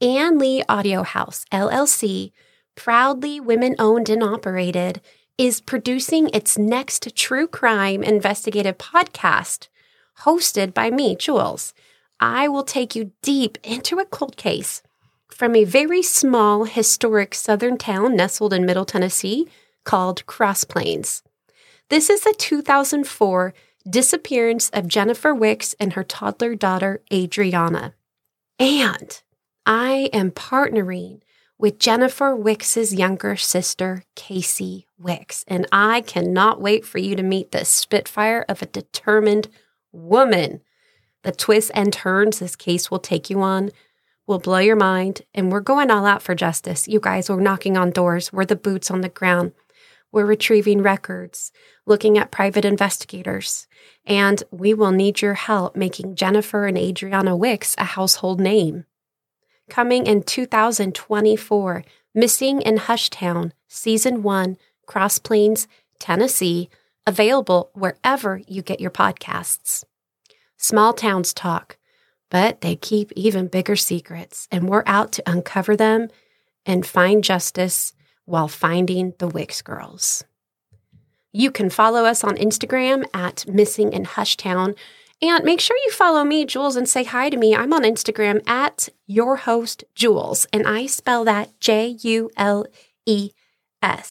AnnLee AudioHouse, LLC, proudly women owned and operated, is producing its next true crime investigative podcast, hosted by me, Jules. I will take you deep into a cold case from a very small historic southern town nestled in Middle Tennessee called Cross Plains. This is the 2004 disappearance of Jennifer Wix and her toddler daughter, Adrianna. And I am partnering with Jennifer Wix's younger sister, Casey Wix, and I cannot wait for you to meet the spitfire of a determined woman. The twists and turns this case will take you on will blow your mind, and we're going all out for justice. You guys, we're knocking on doors, we're the boots on the ground. We're retrieving records, looking at private investigators, and we will need your help making Jennifer and Adrianna Wix a household name. Coming in 2024, Missing in Hushtown, Season 1, Cross Plains, Tennessee, available wherever you get your podcasts. Small Towns Talk, but they keep even bigger secrets, and we're out to uncover them and find justice while finding the Wix girls. You can follow us on Instagram at Missing in Hushtown. And make sure you follow me, Jules, and say hi to me. I'm on Instagram at your host, Jules, and I spell that J U L E S.